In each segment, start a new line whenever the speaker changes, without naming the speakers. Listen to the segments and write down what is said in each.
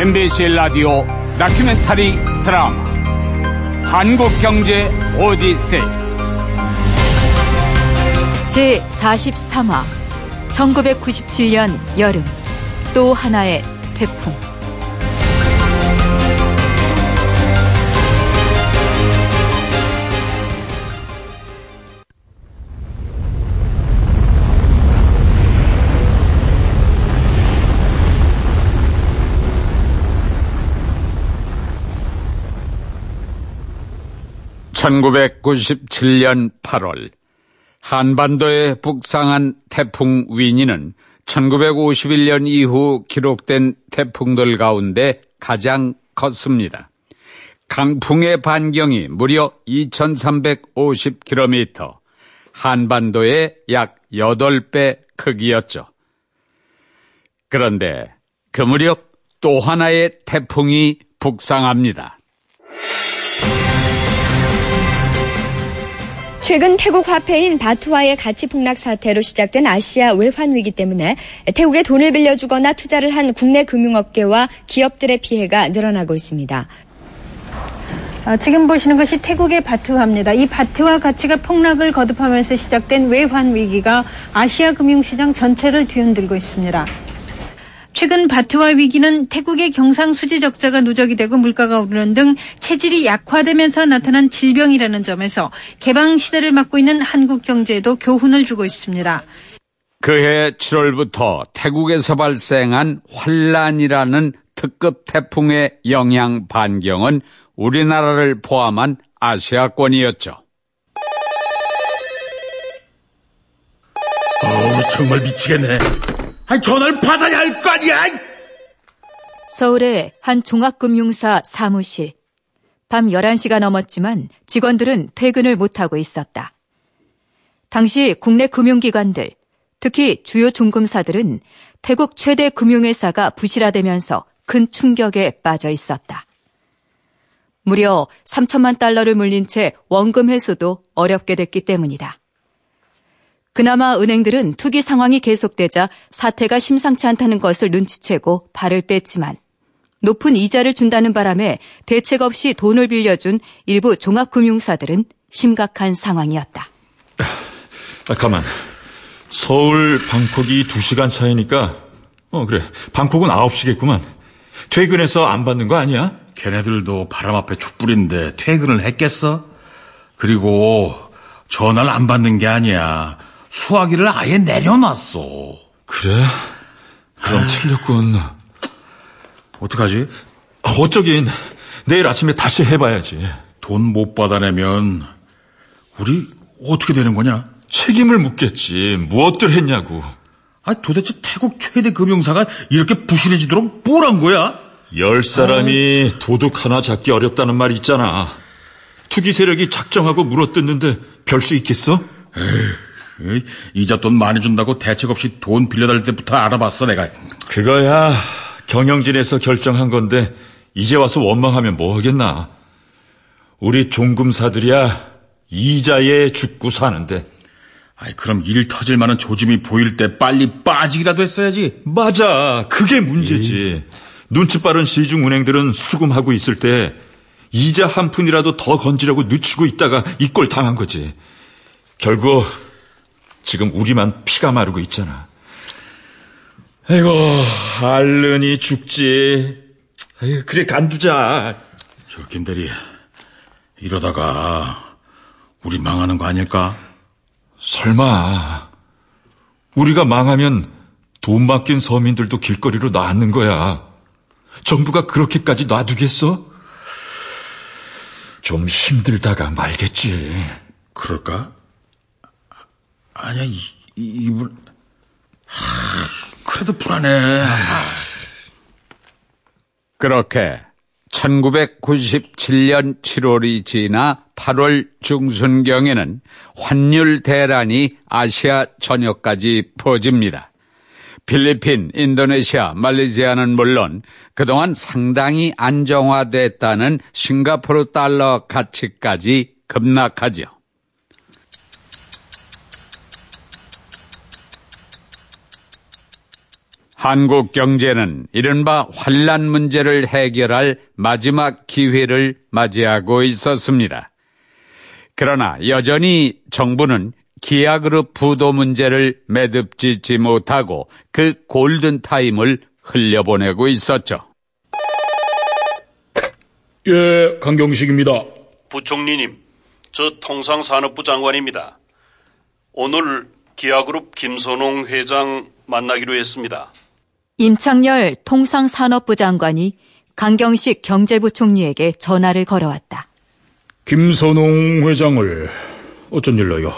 MBC 라디오 다큐멘터리 드라마. 한국경제 오디세이.
제 43화 1997년 여름. 또 하나의 태풍
1997년 8월 한반도에 북상한 태풍 위니는 1951년 이후 기록된 태풍들 가운데 가장 컸습니다. 강풍의 반경이 무려 2350km, 한반도의 약 8배 크기였죠. 그런데 그 무렵 또 하나의 태풍이 북상합니다.
최근 태국 화폐인 바트와의 가치 폭락 사태로 시작된 아시아 외환 위기 때문에 태국에 돈을 빌려주거나 투자를 한 국내 금융업계와 기업들의 피해가 늘어나고 있습니다.
아, 지금 보시는 것이 태국의 바트화입니다. 이 바트화 가치가 폭락을 거듭하면서 시작된 외환 위기가 아시아 금융시장 전체를 뒤흔들고 있습니다. 최근 바트와 위기는 태국의 경상수지 적자가 누적이 되고 물가가 오르는 등 체질이 약화되면서 나타난 질병이라는 점에서 개방 시대를 맞고 있는 한국 경제에도 교훈을 주고 있습니다.
그해 7월부터 태국에서 발생한 환란이라는 특급 태풍의 영향 반경은 우리나라를 포함한 아시아권이었죠.
어우, 정말 미치겠네. 아니, 전화를 받아야 할 거 아니야!
서울의 한 종합금융사 사무실. 밤 11시가 넘었지만 직원들은 퇴근을 못하고 있었다. 당시 국내 금융기관들, 특히 주요 중금사들은 태국 최대 금융회사가 부실화되면서 큰 충격에 빠져 있었다. 무려 3천만 달러를 물린 채 원금 회수도 어렵게 됐기 때문이다. 그나마 은행들은 투기 상황이 계속되자 사태가 심상치 않다는 것을 눈치채고 발을 뺐지만 높은 이자를 준다는 바람에 대책 없이 돈을 빌려준 일부 종합금융사들은 심각한 상황이었다.
아, 가만. 서울, 방콕이 2시간 차이니까, 어, 그래. 방콕은 9시겠구만. 퇴근해서 안 받는 거 아니야?
걔네들도 바람 앞에 촛불인데 퇴근을 했겠어? 그리고 전화를 안 받는 게 아니야. 수화기를 아예 내려놨어.
그래? 그럼 틀렸군.
어떡하지?
아, 어쩌긴. 내일 아침에 다시 해봐야지.
돈 못 받아내면 우리 어떻게 되는 거냐?
책임을 묻겠지. 무엇들 했냐고.
아 도대체 태국 최대 금융사가 이렇게 부실해지도록 뭘 한 거야?
열 사람이 도둑 하나 잡기 어렵다는 말 있잖아. 투기 세력이 작정하고 물어뜯는데 별 수 있겠어?
에이, 이자 돈 많이 준다고 대책 없이 돈 빌려달 때부터 알아봤어 내가.
그거야 경영진에서 결정한 건데 이제 와서 원망하면 뭐 하겠나. 우리 종금사들이야 이자에 죽고 사는데.
아이 그럼 일 터질 만한 조짐이 보일 때 빨리 빠지기라도 했어야지.
맞아. 그게 문제지. 눈치 빠른 시중 은행들은 수금하고 있을 때 이자 한 푼이라도 더 건지려고 늦추고 있다가 이 꼴 당한 거지. 결국 지금 우리만 피가 마르고 있잖아. 아이고, 알른이 죽지. 아유, 그래, 간두자.
저 김대리 이러다가 우리 망하는 거 아닐까?
설마. 우리가 망하면 돈 맡긴 서민들도 길거리로 나앉는 거야. 정부가 그렇게까지 놔두겠어? 좀 힘들다가 말겠지.
그럴까? 아니야, 이, 이, 이분. 하, 그래도 불안해.
그렇게 1997년 7월이 지나 8월 중순경에는 환율 대란이 아시아 전역까지 퍼집니다. 필리핀, 인도네시아, 말레이시아는 물론 그동안 상당히 안정화됐다는 싱가포르 달러 가치까지 급락하죠. 한국 경제는 이른바 환란 문제를 해결할 마지막 기회를 맞이하고 있었습니다. 그러나 여전히 정부는 기아그룹 부도 문제를 매듭짓지 못하고 그 골든타임을 흘려보내고 있었죠.
예, 강경식입니다.
부총리님, 저 통상산업부 장관입니다. 오늘 기아그룹 김선홍 회장 만나기로 했습니다.
임창열 통상산업부 장관이 강경식 경제부 총리에게 전화를 걸어왔다.
김선홍 회장을 어쩐 일로요?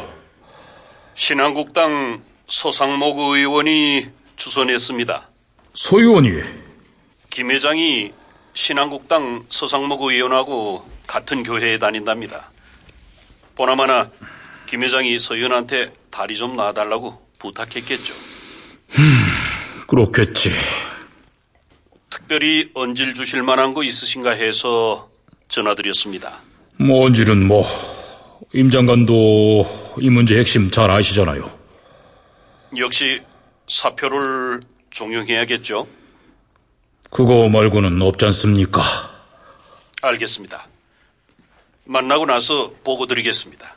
신한국당 서상목 의원이 주선했습니다.
소 의원이
김 회장이 신한국당 서상목 의원하고 같은 교회에 다닌답니다. 보나마나 김 회장이 서 의원한테 다리 좀 놔달라고 부탁했겠죠.
그렇겠지.
특별히 언질 주실 만한 거 있으신가 해서 전화드렸습니다.
뭔지는 뭐, 임 장관도 이 문제 핵심 잘 아시잖아요.
역시 사표를 종용해야겠죠?
그거 말고는 없지 않습니까?
알겠습니다. 만나고 나서 보고 드리겠습니다.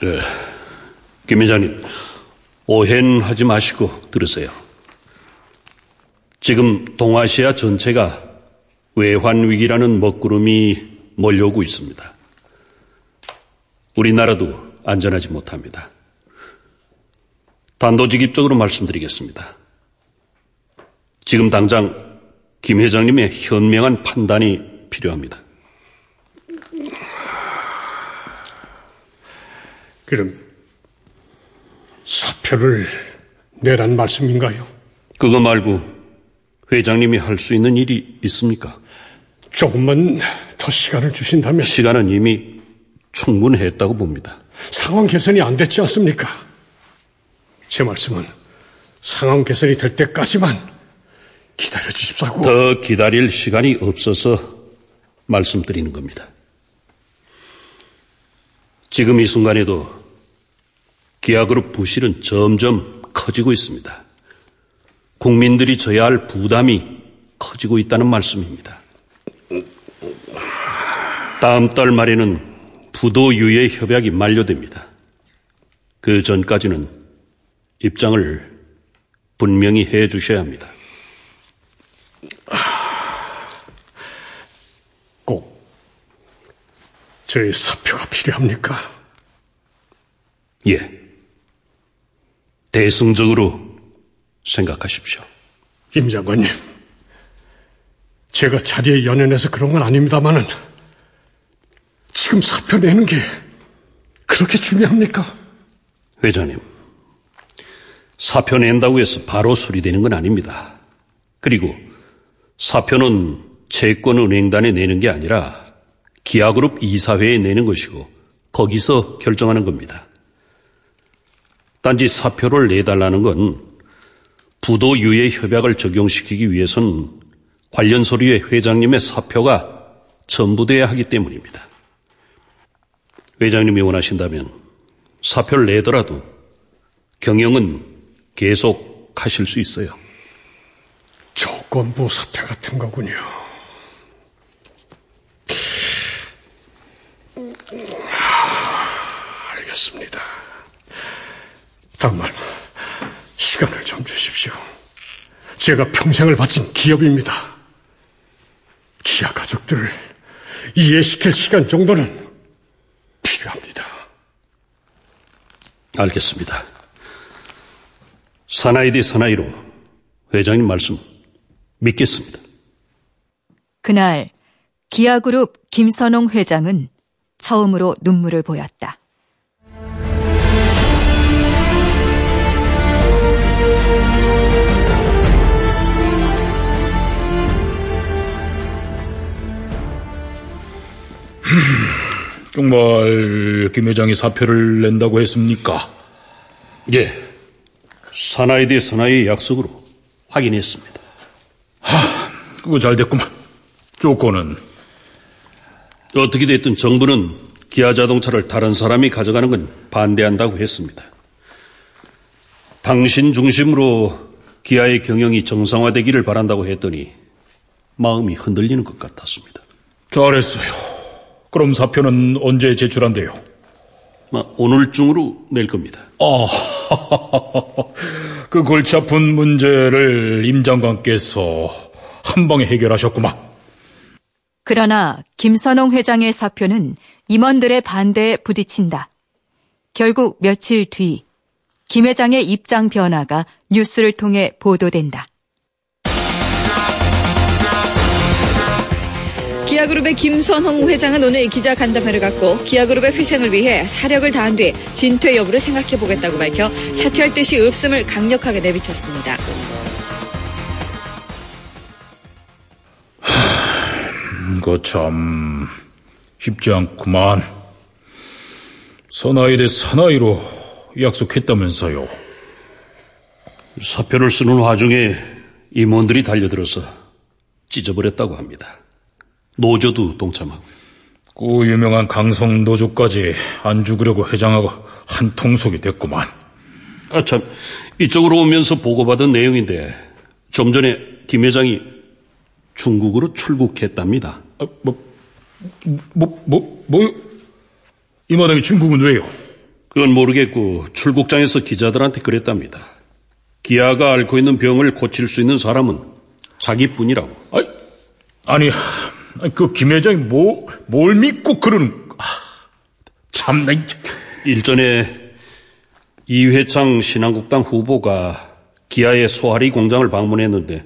네, 김 회장님, 오해는 하지 마시고 들으세요. 지금 동아시아 전체가 외환 위기라는 먹구름이 몰려오고 있습니다. 우리나라도 안전하지 못합니다. 단도직입적으로 말씀드리겠습니다. 지금 당장 김 회장님의 현명한 판단이 필요합니다.
그럼 사표를 내란 말씀인가요?
그거 말고 회장님이 할 수 있는 일이 있습니까?
조금만 더 시간을 주신다면
시간은 이미 충분했다고 봅니다.
상황 개선이 안 됐지 않습니까? 제 말씀은 상황 개선이 될 때까지만 기다려 주십사고.
더 기다릴 시간이 없어서 말씀드리는 겁니다. 지금 이 순간에도 기아그룹 부실은 점점 커지고 있습니다. 국민들이 져야 할 부담이 커지고 있다는 말씀입니다. 다음 달 말에는 부도 유예 협약이 만료됩니다. 그 전까지는 입장을 분명히 해 주셔야 합니다.
꼭 저희 사표가 필요합니까?
예. 대승적으로 생각하십시오.
임 장관님, 제가 자리에 연연해서 그런 건 아닙니다만은 지금 사표 내는 게 그렇게 중요합니까?
회장님, 사표 낸다고 해서 바로 수리되는 건 아닙니다. 그리고 사표는 채권은행단에 내는 게 아니라 기아그룹 이사회에 내는 것이고 거기서 결정하는 겁니다. 단지 사표를 내달라는 건 부도 유예 협약을 적용시키기 위해선 관련 서류에 회장님의 사표가 첨부돼야 하기 때문입니다. 회장님이 원하신다면 사표를 내더라도 경영은 계속 하실 수 있어요.
조건부 사태 같은 거군요. 알겠습니다. 다만 시간을 좀 주십시오. 제가 평생을 바친 기업입니다. 기아 가족들을 이해시킬 시간 정도는 필요합니다.
알겠습니다. 사나이디 사나이로 회장님 말씀 믿겠습니다.
그날 기아그룹 김선홍 회장은 처음으로 눈물을 보였다.
정말 김 회장이 사표를 낸다고 했습니까?
예. 사나이 대 사나이의 약속으로 확인했습니다.
그거 잘 됐구만. 조건은
어떻게 됐든 정부는 기아 자동차를 다른 사람이 가져가는 건 반대한다고 했습니다. 당신 중심으로 기아의 경영이 정상화되기를 바란다고 했더니 마음이 흔들리는 것 같았습니다.
잘했어요. 그럼 사표는 언제 제출한대요?
아, 오늘 중으로 낼 겁니다.
아, 그 골치 아픈 문제를 임 장관께서 한 방에 해결하셨구만.
그러나 김선홍 회장의 사표는 임원들의 반대에 부딪힌다. 결국 며칠 뒤 김 회장의 입장 변화가 뉴스를 통해 보도된다.
기아그룹의 김선홍 회장은 오늘 기자 간담회를 갖고 기아그룹의 회생을 위해 사력을 다한 뒤 진퇴 여부를 생각해 보겠다고 밝혀 사퇴할 뜻이 없음을 강력하게 내비쳤습니다.
이거 참 쉽지 않구만. 사나이 대 사나이로 약속했다면서요.
사표를 쓰는 와중에 임원들이 달려들어서 찢어버렸다고 합니다. 노조도 동참하고요.
그 유명한 강성 노조까지 안 죽으려고 회장하고 한 통속이 됐구만.
아, 참. 이쪽으로 오면서 보고받은 내용인데, 좀 전에 김 회장이 중국으로 출국했답니다.
아, 뭐, 뭐, 뭐, 뭐, 이 마당에 중국은 왜요?
그건 모르겠고, 출국장에서 기자들한테 그랬답니다. 기아가 앓고 있는 병을 고칠 수 있는 사람은 자기뿐이라고.
아니, 아니, 그 김 회장이 뭐, 뭘 믿고 그러는, 아, 참나.
일전에 이회창 신한국당 후보가 기아의 소하리 공장을 방문했는데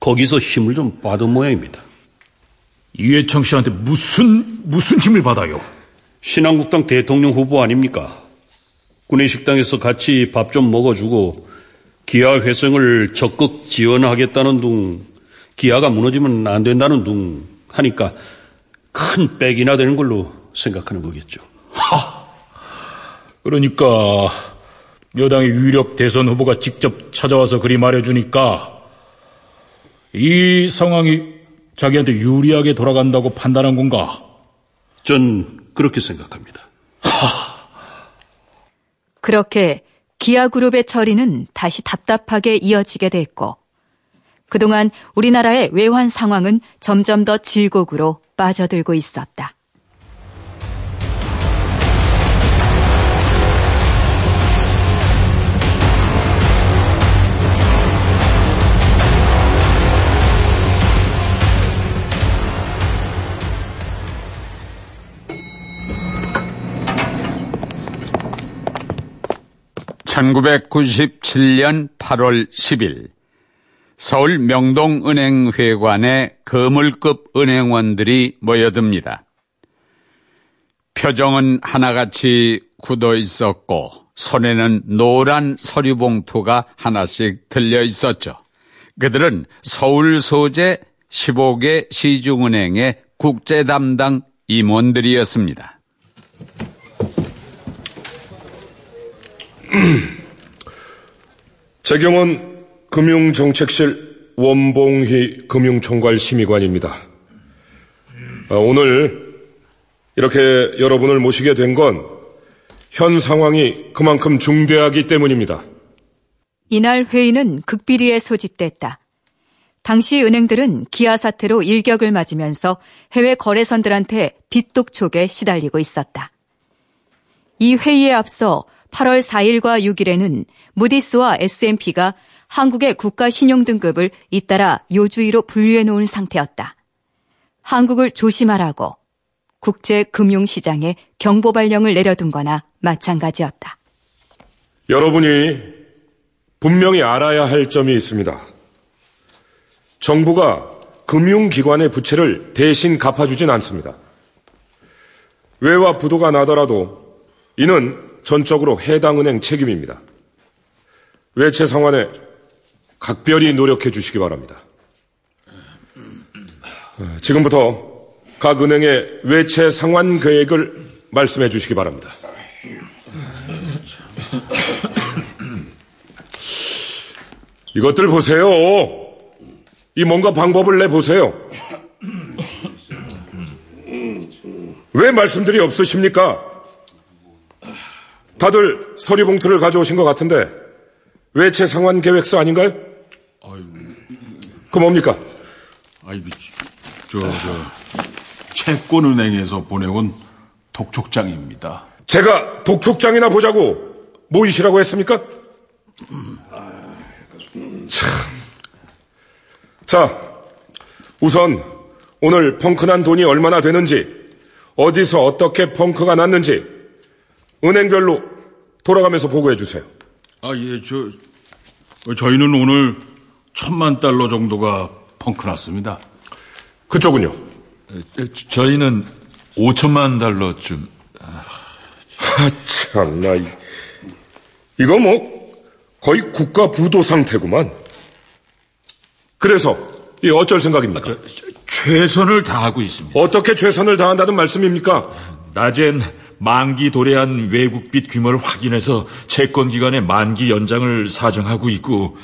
거기서 힘을 좀 받은 모양입니다.
이회창 씨한테 무슨, 무슨 힘을 받아요?
신한국당 대통령 후보 아닙니까? 구내식당에서 같이 밥 좀 먹어주고 기아 회생을 적극 지원하겠다는 둥, 기아가 무너지면 안 된다는 둥 하니까 큰 백이나 되는 걸로 생각하는 거겠죠.
하! 그러니까 여당의 유력 대선 후보가 직접 찾아와서 그리 말해주니까 이 상황이 자기한테 유리하게 돌아간다고 판단한 건가?
전 그렇게 생각합니다.
하.
그렇게 기아그룹의 처리는 다시 답답하게 이어지게 됐고 그동안 우리나라의 외환 상황은 점점 더 질곡으로 빠져들고 있었다.
(1997년 8월 10일) 서울 명동은행회관에 거물급 은행원들이 모여듭니다. 표정은 하나같이 굳어 있었고 손에는 노란 서류 봉투가 하나씩 들려 있었죠. 그들은 서울 소재 15개 시중은행의 국제 담당 임원들이었습니다.
재경은 금융정책실 원봉희 금융총괄 심의관입니다. 아, 오늘 이렇게 여러분을 모시게 된 건 현 상황이 그만큼 중대하기 때문입니다.
이날 회의는 극비리에 소집됐다. 당시 은행들은 기아 사태로 일격을 맞으면서 해외 거래선들한테 빚독촉에 시달리고 있었다. 이 회의에 앞서 8월 4일과 6일에는 무디스와 S&P가 한국의 국가 신용 등급을 잇따라 요주의로 분류해 놓은 상태였다. 한국을 조심하라고 국제 금융 시장에 경보 발령을 내려둔 거나 마찬가지였다.
여러분이 분명히 알아야 할 점이 있습니다. 정부가 금융기관의 부채를 대신 갚아주진 않습니다. 외화 부도가 나더라도 이는 전적으로 해당 은행 책임입니다. 외채 상환에 각별히 노력해 주시기 바랍니다. 지금부터 각 은행의 외채 상환 계획을 말씀해 주시기 바랍니다. 이것들 보세요. 이 뭔가 방법을 내 보세요. 왜 말씀들이 없으십니까? 다들 서류 봉투를 가져오신 것 같은데 외채 상환 계획서 아닌가요? 그 뭡니까?
아이고, 저, 저, 채권은행에서 보내온 독촉장입니다.
제가 독촉장이나 보자고 모이시라고 했습니까? 참. 자, 우선 오늘 펑크난 돈이 얼마나 되는지, 어디서 어떻게 펑크가 났는지 은행별로 돌아가면서 보고해 주세요.
아, 예, 저, 저희는 오늘 천만 달러 정도가 펑크 났습니다.
그쪽은요?
저희는 5천만 달러쯤.
아, 참나. 이- 이거 뭐, 거의 국가 부도 상태구만. 그래서, 이 어쩔 생각입니까?
최선을 다하고 있습니다.
어떻게 최선을 다한다는 말씀입니까?
낮엔 만기 도래한 외국빚 규모를 확인해서 채권 기간의 만기 연장을 사정하고 있고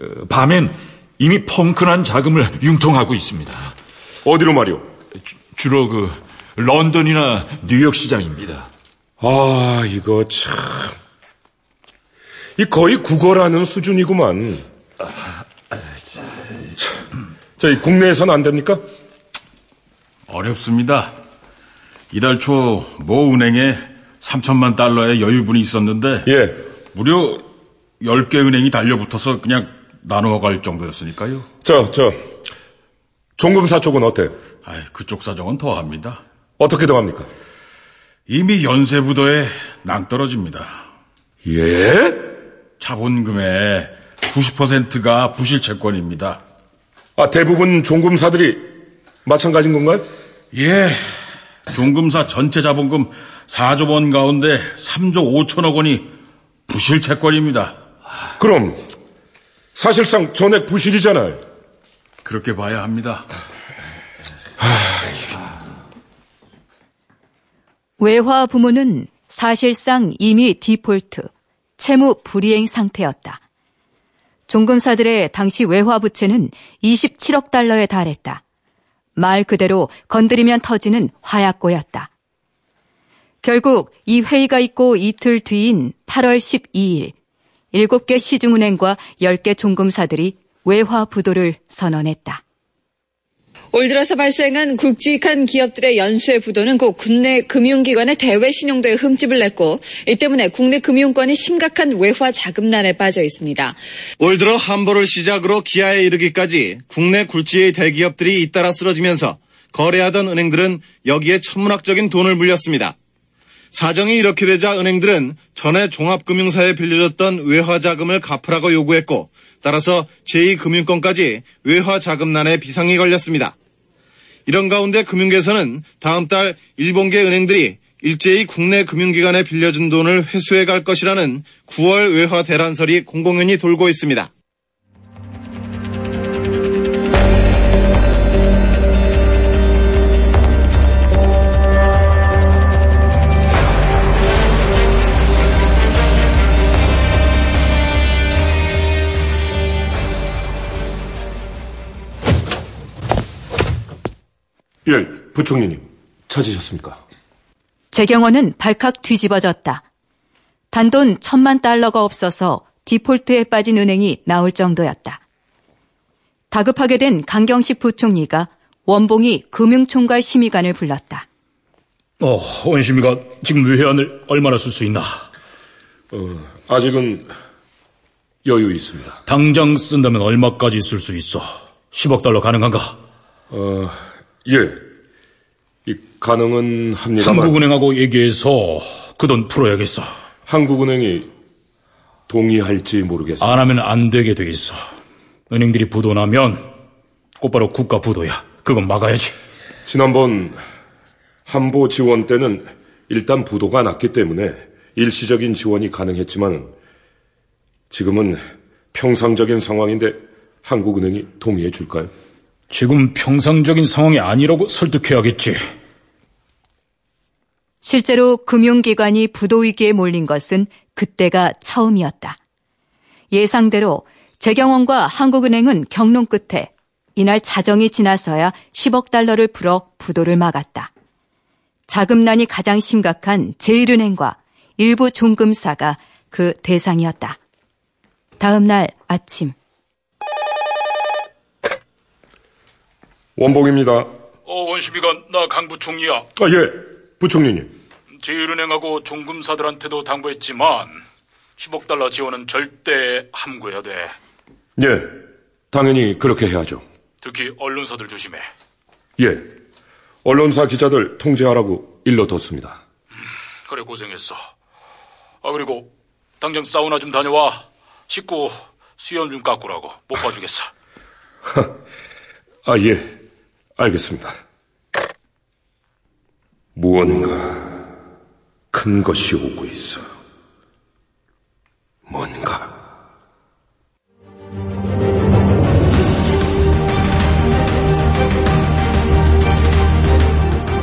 어, 밤엔 이미 펑크난 자금을 융통하고 있습니다.
어디로 말이오?
주로 그 런던이나 뉴욕 시장입니다.
아, 이거 참. 이 거의 국어라는 수준이구만. 참. 저희 국내에선 안 됩니까?
어렵습니다. 이달 초 모 은행에 3천만 달러의 여유분이 있었는데
예.
무려 10개 은행이 달려붙어서 그냥 나누어갈 정도였으니까요.
저, 저, 종금사 쪽은 어때요?
아이, 그쪽 사정은 더합니다.
어떻게 더합니까?
이미 연쇄부도에 낭떨어집니다.
예?
자본금의 90%가 부실 채권입니다.
아, 대부분 종금사들이 마찬가지인 건가요?
예. 종금사 전체 자본금 4조 원 가운데 3조 5천억 원이 부실 채권입니다.
그럼, 사실상 전액 부실이잖아요.
그렇게 봐야 합니다.
외화 부문은 사실상 이미 디폴트, 채무 불이행 상태였다. 종금사들의 당시 외화 부채는 27억 달러에 달했다. 말 그대로 건드리면 터지는 화약고였다. 결국 이 회의가 있고 이틀 뒤인 8월 12일, 7개 시중은행과 10개 종금사들이 외화 부도를 선언했다.
올 들어서 발생한 굵직한 기업들의 연쇄 부도는 곧 국내 금융기관의 대외 신용도에 흠집을 냈고 이 때문에 국내 금융권이 심각한 외화 자금난에 빠져 있습니다.
올 들어 한보를 시작으로 기아에 이르기까지 국내 굴지의 대기업들이 잇따라 쓰러지면서 거래하던 은행들은 여기에 천문학적인 돈을 물렸습니다. 사정이 이렇게 되자 은행들은 전에 종합금융사에 빌려줬던 외화 자금을 갚으라고 요구했고 따라서 제2금융권까지 외화 자금난에 비상이 걸렸습니다. 이런 가운데 금융계에서는 다음 달 일본계 은행들이 일제히 국내 금융기관에 빌려준 돈을 회수해 갈 것이라는 9월 외화 대란설이 공공연히 돌고 있습니다.
예, 부총리님. 찾으셨습니까?
재경원은 발칵 뒤집어졌다. 단돈 천만 달러가 없어서 디폴트에 빠진 은행이 나올 정도였다. 다급하게 된 강경식 부총리가 원봉이 금융총괄 심의관을 불렀다.
어, 원심이가 지금 외환을 얼마나 쓸 수 있나?
어, 아직은 여유 있습니다.
당장 쓴다면 얼마까지 쓸 수 있어? 10억 달러 가능한가?
어, 예. 이 가능은 합니다만
한국은행하고 얘기해서 그 돈 풀어야겠어.
한국은행이 동의할지 모르겠습니다.
안 하면 안 되게 돼 있어. 은행들이 부도나면 곧바로 국가 부도야. 그건 막아야지.
지난번 한보 지원 때는 일단 부도가 났기 때문에 일시적인 지원이 가능했지만 지금은 평상적인 상황인데 한국은행이 동의해 줄까요?
지금 평상적인 상황이 아니라고 설득해야겠지.
실제로 금융기관이 부도위기에 몰린 것은 그때가 처음이었다. 예상대로 재경원과 한국은행은 경론 끝에 이날 자정이 지나서야 10억 달러를 풀어 부도를 막았다. 자금난이 가장 심각한 제일은행과 일부 종금사가 그 대상이었다. 다음 날 아침
원봉입니다.
어, 원시비가 나 강부총리야.
아, 예, 부총리님.
제일은행하고 종금사들한테도 당부했지만 10억 달러 지원은 절대 함구해야 돼.
예, 당연히 그렇게 해야죠.
특히 언론사들 조심해.
예, 언론사 기자들 통제하라고 일러뒀습니다.
그래 고생했어. 아 그리고 당장 사우나 좀 다녀와. 식구 수염 좀 깎으라고 못 봐주겠어.
아, 예, 알겠습니다. 무언가 큰 것이 오고 있어. 뭔가.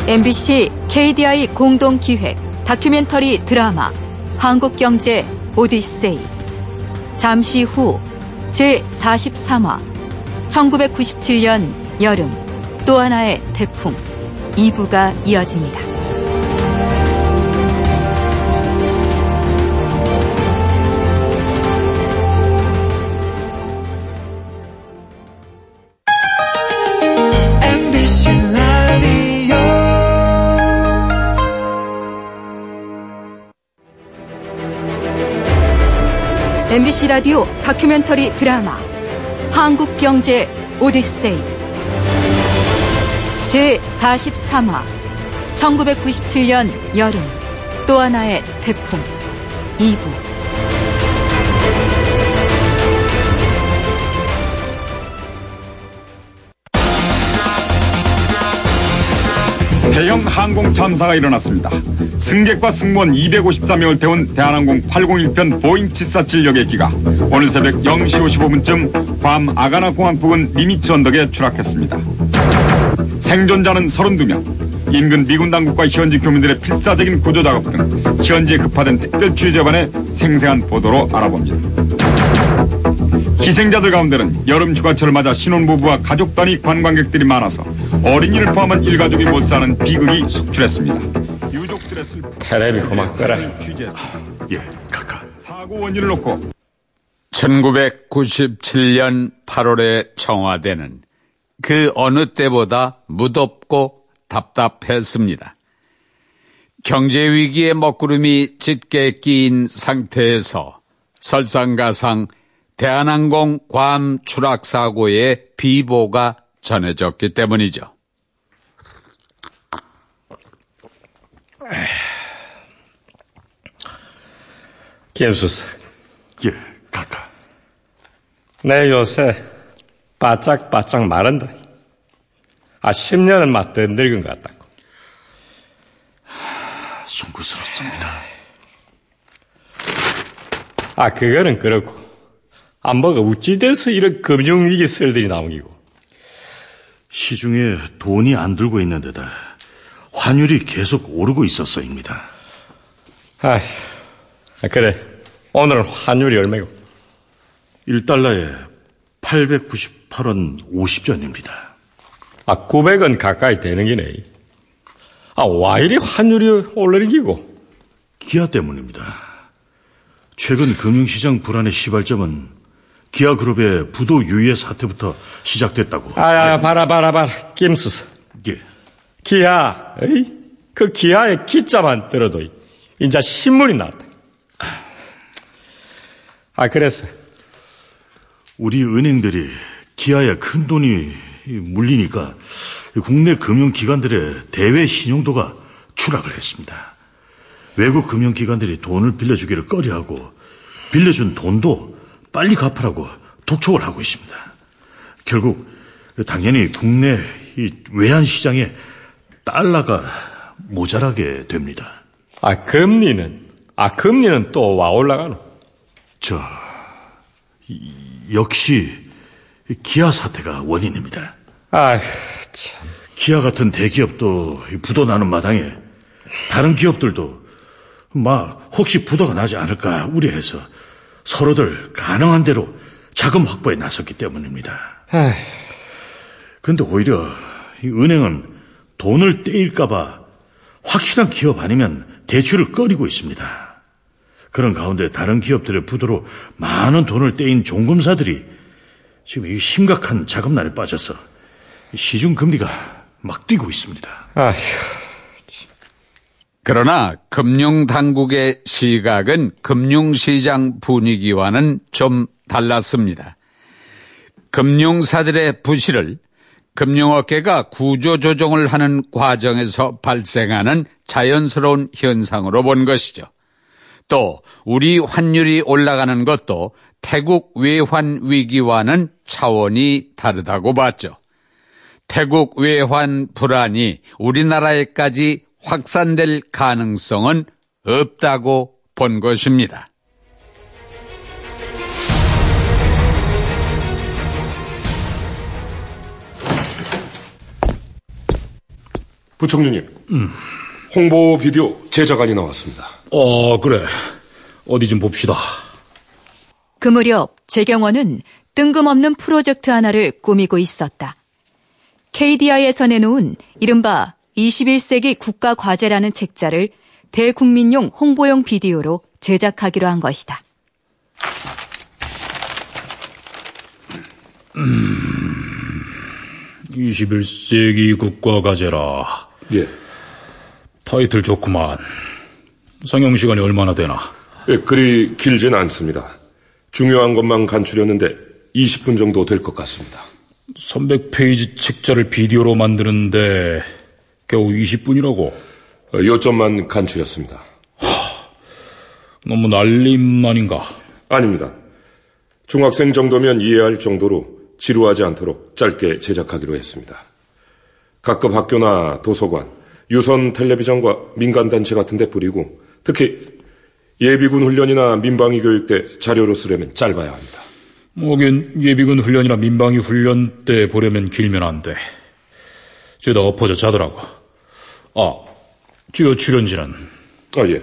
MBC KDI 공동 기획 다큐멘터리 드라마 한국경제 오디세이 잠시 후 제43화 1997년 여름 또 하나의 태풍 2부가 이어집니다. MBC 라디오 다큐멘터리 드라마 한국 경제 오디세이 제43화 1997년 여름 또 하나의 태풍 2부
대형 항공 참사가 일어났습니다. 승객과 승무원 254명을 태운 대한항공 801편 보잉 747 여객기가 오늘 새벽 0시 55분쯤 괌 아가나 공항 부근 니미츠 언덕에 추락했습니다. 생존자는 32명. 인근 미군 당국과 현지 교민들의 필사적인 구조 작업 등 현지에 급파된 특별 취재반의 생생한 보도로 알아봅니다. 희생자들 가운데는 여름 휴가철을 맞아 신혼부부와 가족 단위 관광객들이 많아서 어린이를 포함한 일가족이 못 사는 비극이 속출했습니다. 유족들의 슬픔.
테레비 고맙거라.
예, 카카. 사고 원인을 놓고
1997년 8월의 청와대는 그 어느 때보다 무덥고 답답했습니다. 경제 위기의 먹구름이 짙게 끼인 상태에서 설상가상 대한항공 괌 추락 사고의 비보가 전해졌기 때문이죠.
김수석.
예, 카카.
내 요새 바짝바짝 마른다. 아, 10년은 맞더 늙은 것 같다고.
송구스럽습니다.
아, 그거는 그렇고. 안보가 우찌돼서 이런 금융위기 썰들이 나온 기고.
시중에 돈이 안 들고 있는 데다 환율이 계속 오르고 있었어입니다.
아, 그래. 오늘은 환율이 얼마고?
1달러에 898원 50전입니다.
아, 900원 가까이 되는 기네. 아, 와 이리 환율이 오르는 기고?
기아 때문입니다. 최근 금융시장 불안의 시발점은 기아그룹의 부도 유예 사태부터 시작됐다고.
아, 야, 봐라, 봐라, 봐라. 김수스.
예.
기아, 에이? 그 기아의 기자만 들어도, 이제 신문이 나왔다. 아, 그래서.
우리 은행들이 기아에 큰 돈이 물리니까 국내 금융기관들의 대외 신용도가 추락을 했습니다. 외국 금융기관들이 돈을 빌려주기를 꺼려하고 빌려준 돈도 빨리 갚으라고 독촉을 하고 있습니다. 결국 당연히 국내 외환 시장에 달러가 모자라게 됩니다.
아, 금리는? 아, 금리는 또 와 올라가노?
저, 역시 기아 사태가 원인입니다.
아, 참.
기아 같은 대기업도 부도 나는 마당에 다른 기업들도 막 혹시 부도가 나지 않을까 우려해서 서로들 가능한 대로 자금 확보에 나섰기 때문입니다. 그런데 오히려 은행은 돈을 떼일까봐 확실한 기업 아니면 대출을 꺼리고 있습니다. 그런 가운데 다른 기업들의 부도로 많은 돈을 떼인 종금사들이 지금 이 심각한 자금난에 빠져서 시중 금리가 막 뛰고 있습니다.
아휴.
그러나 금융당국의 시각은 금융시장 분위기와는 좀 달랐습니다. 금융사들의 부실을 금융업계가 구조조정을 하는 과정에서 발생하는 자연스러운 현상으로 본 것이죠. 또 우리 환율이 올라가는 것도 태국 외환 위기와는 차원이 다르다고 봤죠. 태국 외환 불안이 우리나라에까지 확산될 가능성은 없다고 본 것입니다.
부총리님, 음. 홍보 비디오 제작안이 나왔습니다.
어, 그래. 어디 좀 봅시다.
그 무렵 재경원은 뜬금없는 프로젝트 하나를 꾸미고 있었다. KDI에서 내놓은 이른바 21세기 국가 과제라는 책자를 대국민용 홍보용 비디오로 제작하기로 한 것이다.
음, 21세기 국가 과제라.
예.
타이틀 좋구만. 상영 시간이 얼마나 되나?
예, 그리 길진 않습니다. 중요한 것만 간추렸는데 20분 정도 될 것 같습니다.
300페이지 책자를 비디오로 만드는데 겨우 20분이라고?
어, 요점만 간추렸습니다.
하, 너무 날림만인가?
아닙니다. 중학생 정도면 이해할 정도로 지루하지 않도록 짧게 제작하기로 했습니다. 각급 학교나 도서관, 유선 텔레비전과 민간단체 같은 데 뿌리고 특히 예비군 훈련이나 민방위 교육 때 자료로 쓰려면 짧아야 합니다.
뭐긴 예비군 훈련이나 민방위 훈련 때 보려면 길면 안 돼. 죄다 엎어져 자더라고. 아, 주요 출연진은?
아, 예.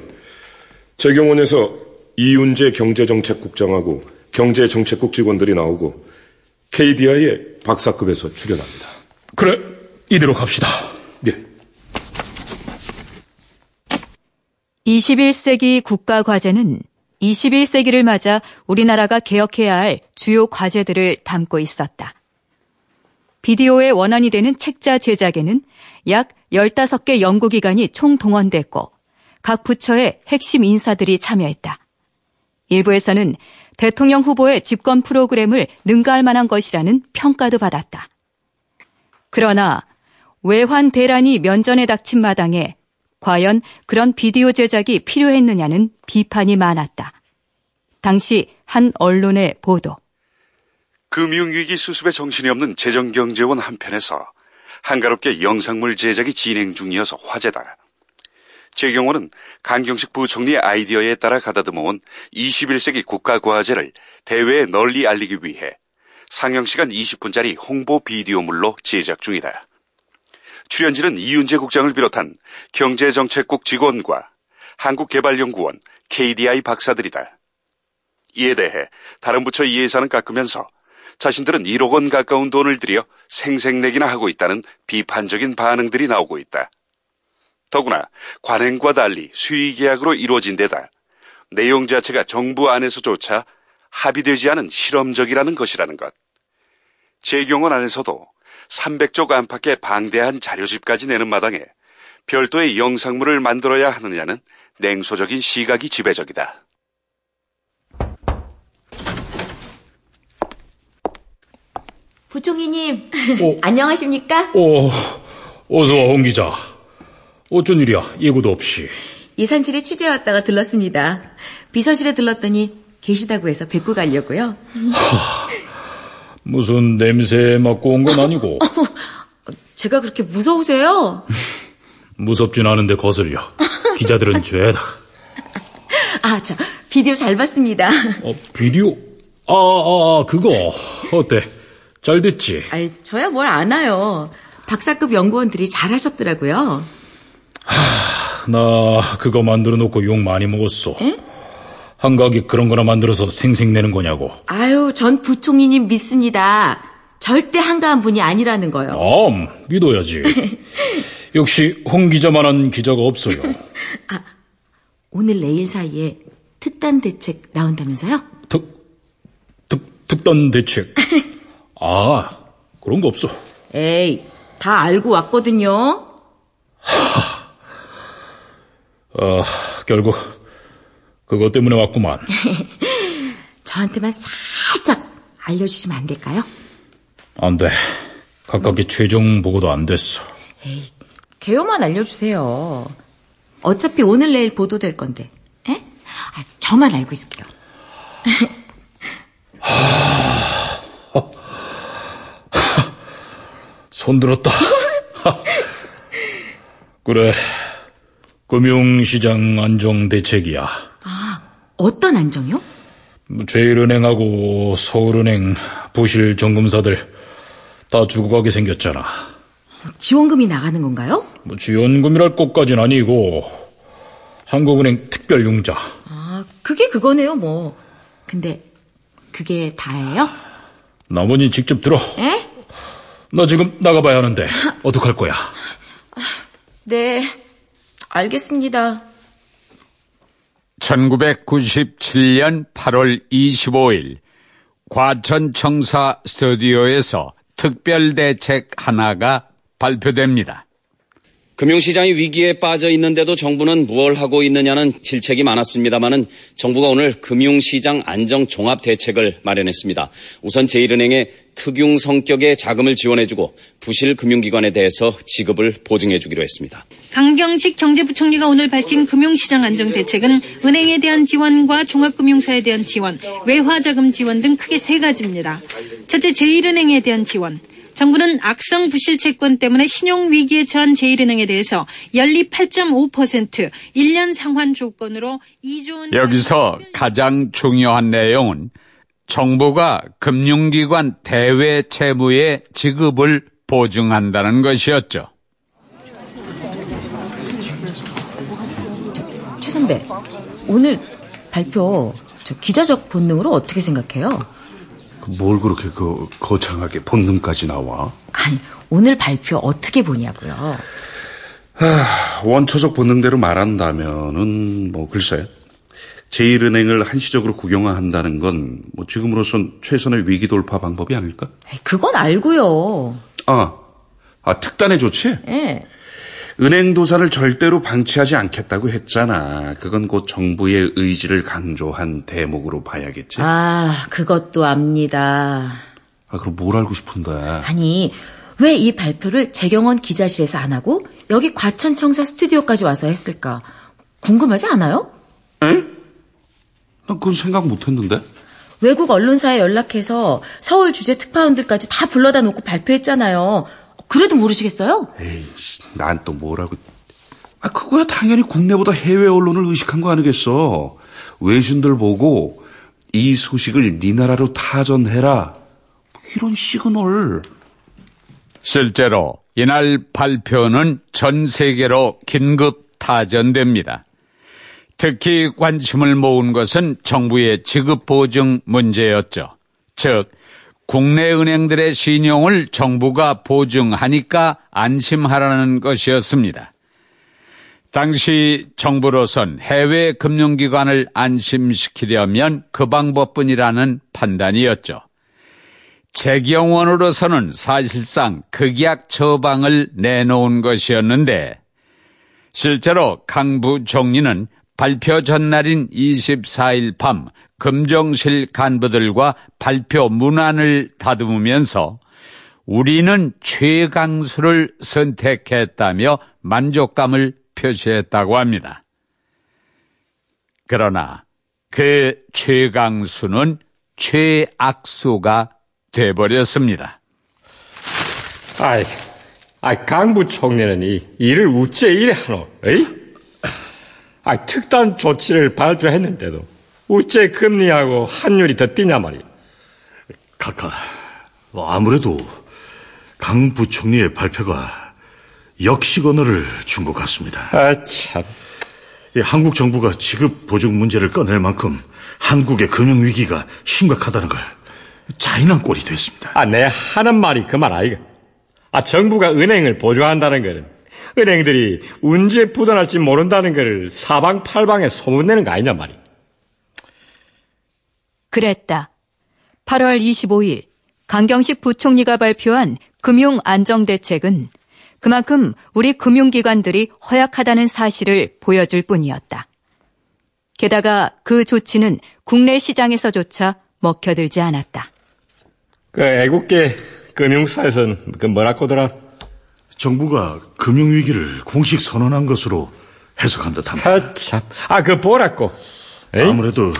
재경원에서 이윤재 경제정책국장하고 경제정책국 직원들이 나오고 KDI의 박사급에서 출연합니다.
그래, 이대로 갑시다.
예.
21세기 국가 과제는 21세기를 맞아 우리나라가 개혁해야 할 주요 과제들을 담고 있었다. 비디오의 원안이 되는 책자 제작에는 약 15개 연구기관이 총동원됐고 각 부처의 핵심 인사들이 참여했다. 일부에서는 대통령 후보의 집권 프로그램을 능가할 만한 것이라는 평가도 받았다. 그러나 외환 대란이 면전에 닥친 마당에 과연 그런 비디오 제작이 필요했느냐는 비판이 많았다. 당시 한 언론의 보도.
금융위기 수습에 정신이 없는 재정경제원 한편에서 한가롭게 영상물 제작이 진행 중이어서 화제다. 재경호는 강경식 부총리의 아이디어에 따라 가다듬어온 21세기 국가과제를 대회에 널리 알리기 위해 상영시간 20분짜리 홍보 비디오물로 제작 중이다. 출연진은 이윤재 국장을 비롯한 경제정책국 직원과 한국개발연구원, KDI 박사들이다. 이에 대해 다른 부처 예산은 깎으면서 자신들은 1억 원 가까운 돈을 들여 생색내기나 하고 있다는 비판적인 반응들이 나오고 있다. 더구나 관행과 달리 수의 계약으로 이루어진 데다 내용 자체가 정부 안에서조차 합의되지 않은 실험적이라는 것이라는 것. 재경원 안에서도 300쪽 안팎의 방대한 자료집까지 내는 마당에 별도의 영상물을 만들어야 하느냐는 냉소적인 시각이 지배적이다.
부총리님, 어? 안녕하십니까?
어, 어서 와, 홍 기자. 어쩐 일이야, 예고도 없이.
예산실에 취재 왔다가 들렀습니다. 비서실에 들렀더니 계시다고 해서 뵙고 가려고요.
하, 무슨 냄새 맡고 온 건 아니고.
제가 그렇게 무서우세요?
무섭진 않은데 거슬려. 기자들은 죄다.
아, 저 비디오 잘 봤습니다.
어, 비디오? 아, 아, 아 그거 어때? 잘 됐지?
아이, 저야 뭘 아나요. 박사급 연구원들이 잘하셨더라고요.
하, 나 그거 만들어 놓고 욕 많이 먹었어. 에? 한가하게 그런 거나 만들어서 생색내는 거냐고.
아유, 전 부총리님 믿습니다. 절대 한가한 분이 아니라는 거요.
아, 믿어야지. 역시 홍 기자만한 기자가 없어요.
오늘 내일 사이에 특단 대책 나온다면서요?
특단 대책. 아, 그런 거 없어.
에이, 다 알고 왔거든요.
아, 결국 그것 때문에 왔구만.
저한테만 살짝 알려주시면 안 될까요?
안 돼. 가깝게 최종 보고도 안 됐어.
개요만 알려주세요. 어차피 오늘 내일 보도될 건데. 에? 아, 저만 알고 있을게요.
손들었다. 그래. 금융시장 안정 대책이야.
아, 어떤 안정이요?
뭐 제일은행하고 서울은행 부실 정금사들 다 죽어가게 생겼잖아.
지원금이 나가는 건가요?
뭐 지원금이랄 것까진 아니고 한국은행 특별융자.
아, 그게 그거네요, 뭐. 근데 그게 다예요?
나머지 직접 들어.
에?
나 지금 나가봐야 하는데 어떡할 거야?
네, 알겠습니다.
1997년 8월 25일 과천청사 스튜디오에서 특별 대책 하나가 발표됩니다.
금융시장이 위기에 빠져 있는데도 정부는 뭘 하고 있느냐는 질책이 많았습니다마는 정부가 오늘 금융시장 안정 종합 대책을 마련했습니다. 우선 제1은행에 특융 성격의 자금을 지원해주고 부실 금융기관에 대해서 지급을 보증해주기로 했습니다.
강경식 경제부총리가 오늘 밝힌 금융시장 안정 대책은 은행에 대한 지원과 종합금융사에 대한 지원, 외화자금 지원 등 크게 세 가지입니다. 첫째, 제1은행에 대한 지원. 정부는 악성 부실 채권 때문에 신용 위기에 처한 제1은행에 대해서 연리 8.5% 1년 상환 조건으로 2조 원
여기서 가장 중요한 내용은 정부가 금융기관 대외 채무의 지급을 보증한다는 것이었죠.
최 선배, 오늘 발표 저 기자적 본능으로 어떻게 생각해요?
뭘 그렇게 그 거창하게 본능까지 나와?
아니, 오늘 발표 어떻게 보냐고요.
하, 원초적 본능대로 말한다면은 뭐 글쎄 제1은행을 한시적으로 국영화한다는 건 뭐 지금으로선 최선의 위기 돌파 방법이 아닐까?
그건 알고요.
아, 아 특단의 조치?
예.
은행 도산을 절대로 방치하지 않겠다고 했잖아. 그건 곧 정부의 의지를 강조한 대목으로 봐야겠지.
아, 그것도 압니다.
아, 그럼 뭘 알고 싶은데?
아니, 왜 이 발표를 재경원 기자실에서 안 하고 여기 과천청사 스튜디오까지 와서 했을까? 궁금하지 않아요?
에? 난 그건 생각 못 했는데.
외국 언론사에 연락해서 서울 주재 특파원들까지 다 불러다 놓고 발표했잖아요. 그래도 모르시겠어요?
에이, 난 또 뭐라고. 아, 그거야 당연히 국내보다 해외 언론을 의식한 거 아니겠어. 외신들 보고 이 소식을 네 나라로 타전해라. 이런 시그널.
실제로 이날 발표는 전 세계로 긴급 타전됩니다. 특히 관심을 모은 것은 정부의 지급 보증 문제였죠. 즉, 국내 은행들의 신용을 정부가 보증하니까 안심하라는 것이었습니다. 당시 정부로선 해외 금융기관을 안심시키려면 그 방법뿐이라는 판단이었죠. 재경원으로서는 사실상 극약 처방을 내놓은 것이었는데 실제로 강 부 총리는 발표 전날인 24일 밤 금정실 간부들과 발표 문안을 다듬으면서 우리는 최강수를 선택했다며 만족감을 표시했다고 합니다. 그러나 그 최강수는 최악수가 돼버렸습니다.
아이, 아 강부 총리는 이 일을 우째 이래 하노, 에이? 아 특단 조치를 발표했는데도 우째 금리하고 환율이 더 뛰냐 말이야.
카카, 뭐 아무래도 강 부총리의 발표가 역식 언어를 준 것 같습니다.
아 참.
한국 정부가 지급 보증 문제를 꺼낼 만큼 한국의 금융 위기가 심각하다는 걸 자인한 꼴이 됐습니다.
아, 내 하는 말이 그 말 아이가. 아, 정부가 은행을 보조한다는 거는 은행들이 언제 부도날지 모른다는 걸 사방팔방에 소문내는 거 아니냐 말이.
그랬다. 8월 25일 강경식 부총리가 발표한 금융 안정 대책은 그만큼 우리 금융기관들이 허약하다는 사실을 보여줄 뿐이었다. 게다가 그 조치는 국내 시장에서조차 먹혀들지 않았다.
그 애국계 금융사에서는 그 뭐라고더라?
정부가 금융위기를 공식 선언한 것으로 해석한 듯합니다.
아, 참. 아, 그 뭐라고?
에이? 아무래도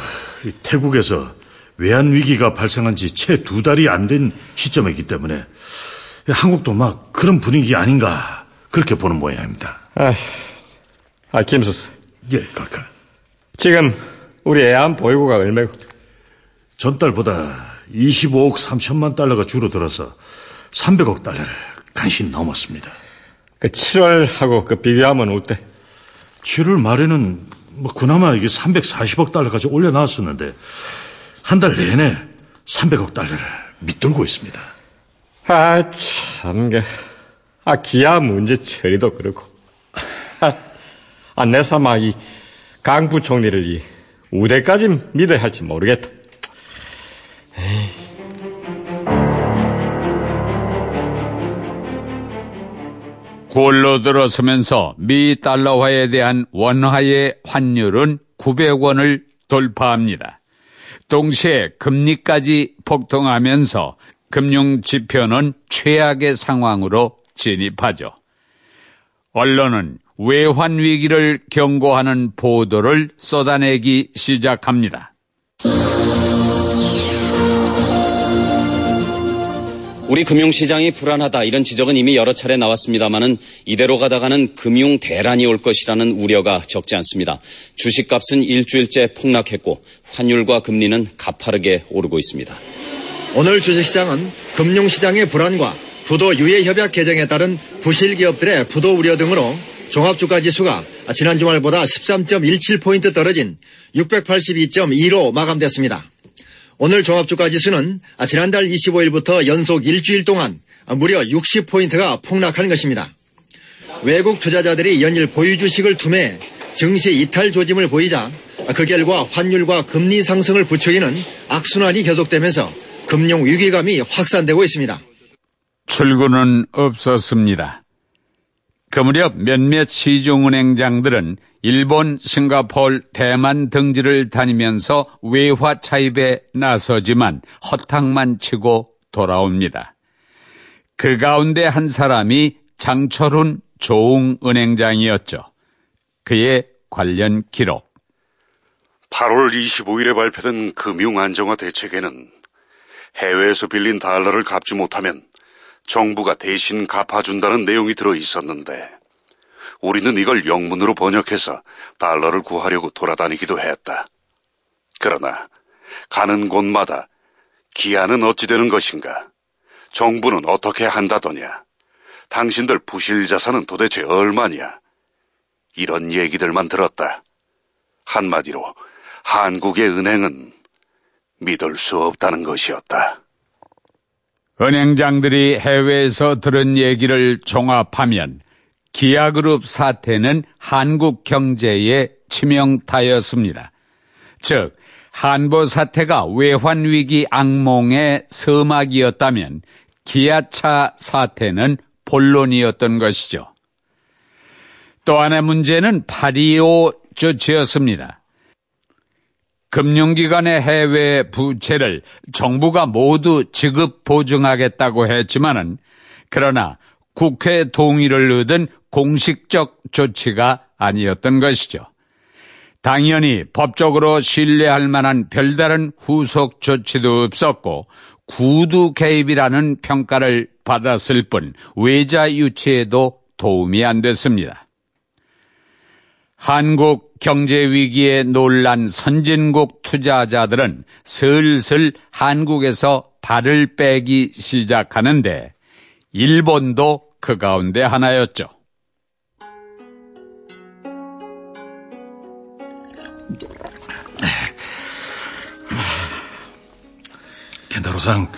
태국에서 외환 위기가 발생한 지 채 두 달이 안 된 시점이기 때문에 한국도 막 그런 분위기 아닌가 그렇게 보는 모양입니다.
아, 아 김수스.
예, 카카.
지금 우리 애안 보유고가 얼마고?
전달보다 25억 3천만 달러가 줄어들어서 300억 달러를 간신히 넘었습니다.
그 7월하고 그 비교하면 어때?
7월 말에는 뭐 그나마 이게 340억 달러까지 올려놨었는데 한 달 내내 300억 달러를 밑돌고 있습니다.
아, 참, 그, 아, 기아 문제 처리도 그렇고. 아, 아 내 삼아 이 강 부총리를 이 우대까지 믿어야 할지 모르겠다. 에이.
골로 들어서면서 미 달러화에 대한 원화의 환율은 900원을 돌파합니다. 동시에 금리까지 폭등하면서 금융 지표는 최악의 상황으로 진입하죠. 언론은 외환 위기를 경고하는 보도를 쏟아내기 시작합니다.
우리 금융시장이 불안하다 이런 지적은 이미 여러 차례 나왔습니다마는 이대로 가다가는 금융 대란이 올 것이라는 우려가 적지 않습니다. 주식값은 일주일째 폭락했고 환율과 금리는 가파르게 오르고 있습니다.
오늘 주식시장은 금융시장의 불안과 부도 유예협약 개정에 따른 부실 기업들의 부도 우려 등으로 종합주가 지수가 지난 주말보다 13.17포인트 떨어진 682.2로 마감됐습니다. 오늘 종합주가 지수는 지난달 25일부터 연속 일주일 동안 무려 60포인트가 폭락한 것입니다. 외국 투자자들이 연일 보유 주식을 투매해 증시 이탈 조짐을 보이자 그 결과 환율과 금리 상승을 부추기는 악순환이 계속되면서 금융 위기감이 확산되고 있습니다.
출구는 없었습니다. 그 무렵 몇몇 시중은행장들은 일본, 싱가폴, 대만 등지를 다니면서 외화 차입에 나서지만 허탕만 치고 돌아옵니다. 그 가운데 한 사람이 장철훈 조웅은행장이었죠. 그의 관련 기록.
8월 25일에 발표된 금융안정화 대책에는 해외에서 빌린 달러를 갚지 못하면 정부가 대신 갚아준다는 내용이 들어 있었는데 우리는 이걸 영문으로 번역해서 달러를 구하려고 돌아다니기도 했다. 그러나 가는 곳마다 기한은 어찌 되는 것인가? 정부는 어떻게 한다더냐? 당신들 부실 자산은 도대체 얼마냐? 이런 얘기들만 들었다. 한마디로 한국의 은행은 믿을 수 없다는 것이었다.
은행장들이 해외에서 들은 얘기를 종합하면 기아그룹 사태는 한국 경제의 치명타였습니다. 즉, 한보 사태가 외환위기 악몽의 서막이었다면 기아차 사태는 본론이었던 것이죠. 또 하나의 문제는 파리오 조치였습니다. 금융기관의 해외 부채를 정부가 모두 지급 보증하겠다고 했지만은 그러나 국회 동의를 얻은 공식적 조치가 아니었던 것이죠. 당연히 법적으로 신뢰할 만한 별다른 후속 조치도 없었고 구두 개입이라는 평가를 받았을 뿐 외자 유치에도 도움이 안 됐습니다. 한국 경제 위기에 놀란 선진국 투자자들은 슬슬 한국에서 발을 빼기 시작하는데 일본도 그 가운데 하나였죠.
겐다로상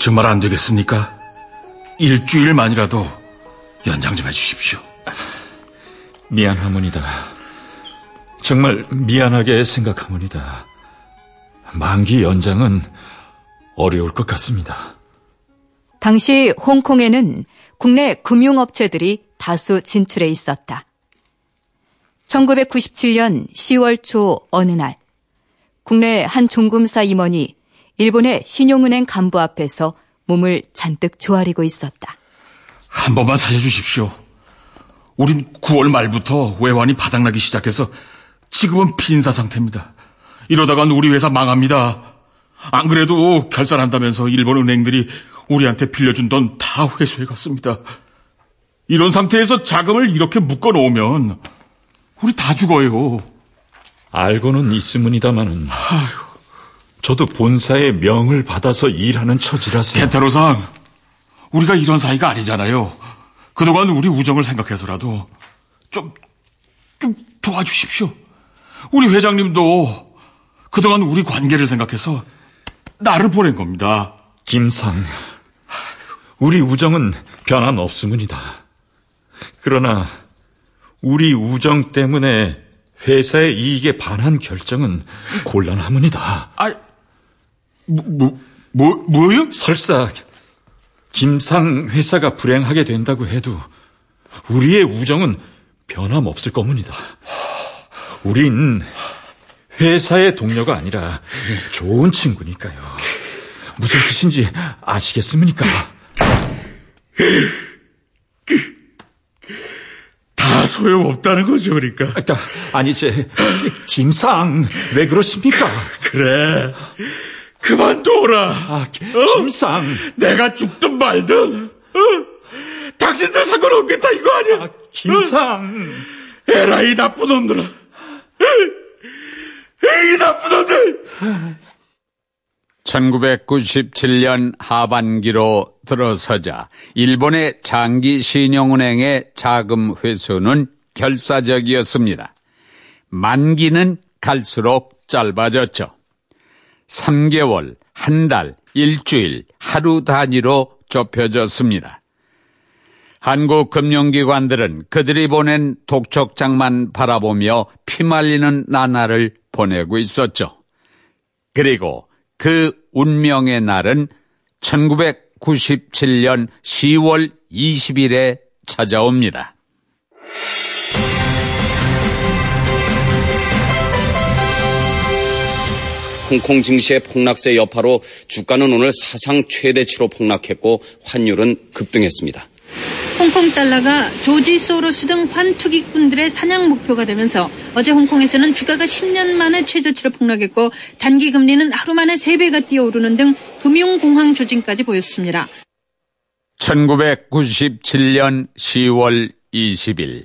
정말 안 되겠습니까? 일주일만이라도 연장 좀 해주십시오.
미안하문이다. 정말 미안하게 생각하문이다. 만기 연장은 어려울 것 같습니다.
당시 홍콩에는 국내 금융업체들이 다수 진출해 있었다. 1997년 10월 초 어느 날 국내 한 종금사 임원이 일본의 신용은행 간부 앞에서 몸을 잔뜩 조아리고 있었다.
한 번만 살려주십시오. 우린 9월 말부터 외환이 바닥나기 시작해서 지금은 빈사 상태입니다. 이러다간 우리 회사 망합니다. 안 그래도 결산한다면서 일본 은행들이 우리한테 빌려준 돈 다 회수해 갔습니다. 이런 상태에서 자금을 이렇게 묶어 놓으면 우리 다 죽어요.
알고는 있으문이다마는 저도 본사의 명을 받아서 일하는 처지라서
켄타로상, 우리가 이런 사이가 아니잖아요. 그동안 우리 우정을 생각해서라도 좀, 좀 도와주십시오. 우리 회장님도 그동안 우리 관계를 생각해서 나를 보낸 겁니다.
김상, 우리 우정은 변함 없음은이다. 그러나 우리 우정 때문에 회사의 이익에 반한 결정은 곤란하문이다.
아, 뭐, 뭐, 뭐, 뭐요?
설사 김상 회사가 불행하게 된다고 해도 우리의 우정은 변함 없을 겁니다. 우린 회사의 동료가 아니라 좋은 친구니까요. 무슨 뜻인지 아시겠습니까?
다 소용없다는 거죠, 그러니까.
아니, 제, 김상, 왜 그러십니까?
그래. 그만둬라.
아, 김상.
어? 내가 죽든 말든, 어? 당신들 상관없겠다, 이거 아니야.
아, 김상.
어? 에라, 이 나쁜 놈들아. 이 나쁜 놈들!
1997년 하반기로 들어서자 일본의 장기 신용은행의 자금 회수는 결사적이었습니다. 만기는 갈수록 짧아졌죠. 3개월, 한 달, 일주일, 하루 단위로 좁혀졌습니다. 한국 금융기관들은 그들이 보낸 독촉장만 바라보며 피말리는 나날을 보내고 있었죠. 그리고 그 운명의 날은 1997년 10월 20일에 찾아옵니다.
홍콩 증시의 폭락세 여파로 주가는 오늘 사상 최대치로 폭락했고 환율은 급등했습니다.
홍콩 달러가 조지 소로스 등 환투기꾼들의 사냥 목표가 되면서 어제 홍콩에서는 주가가 10년 만에 최저치로 폭락했고 단기 금리는 하루 만에 3배가 뛰어오르는 등 금융공황 조짐까지 보였습니다.
1997년 10월 20일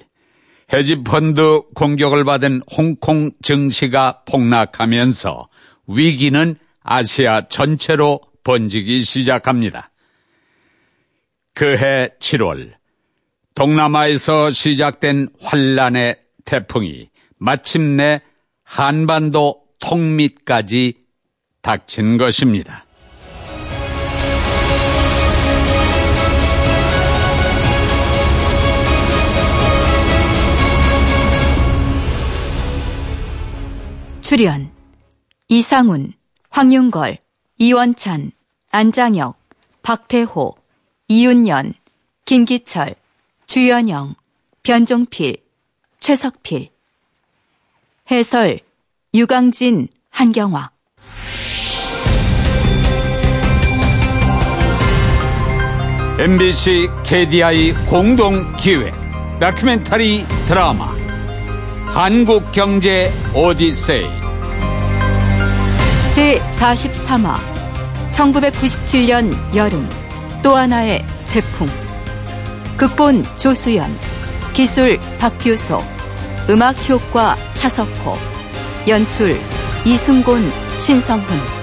헤지펀드 공격을 받은 홍콩 증시가 폭락하면서 위기는 아시아 전체로 번지기 시작합니다. 그해 7월 동남아에서 시작된 환란의 태풍이 마침내 한반도 통밑까지 닥친 것입니다.
출연 이상훈, 황윤걸, 이원찬, 안장혁, 박태호, 이윤연, 김기철, 주연영, 변종필, 최석필. 해설 유강진, 한경화.
MBC KDI 공동 기획 다큐멘터리 드라마. 한국 경제 오디세이.
제43화 1997년 여름 또 하나의 태풍 극본 조수연 기술 박규소 음악 효과 차석호 연출 이승곤 신성훈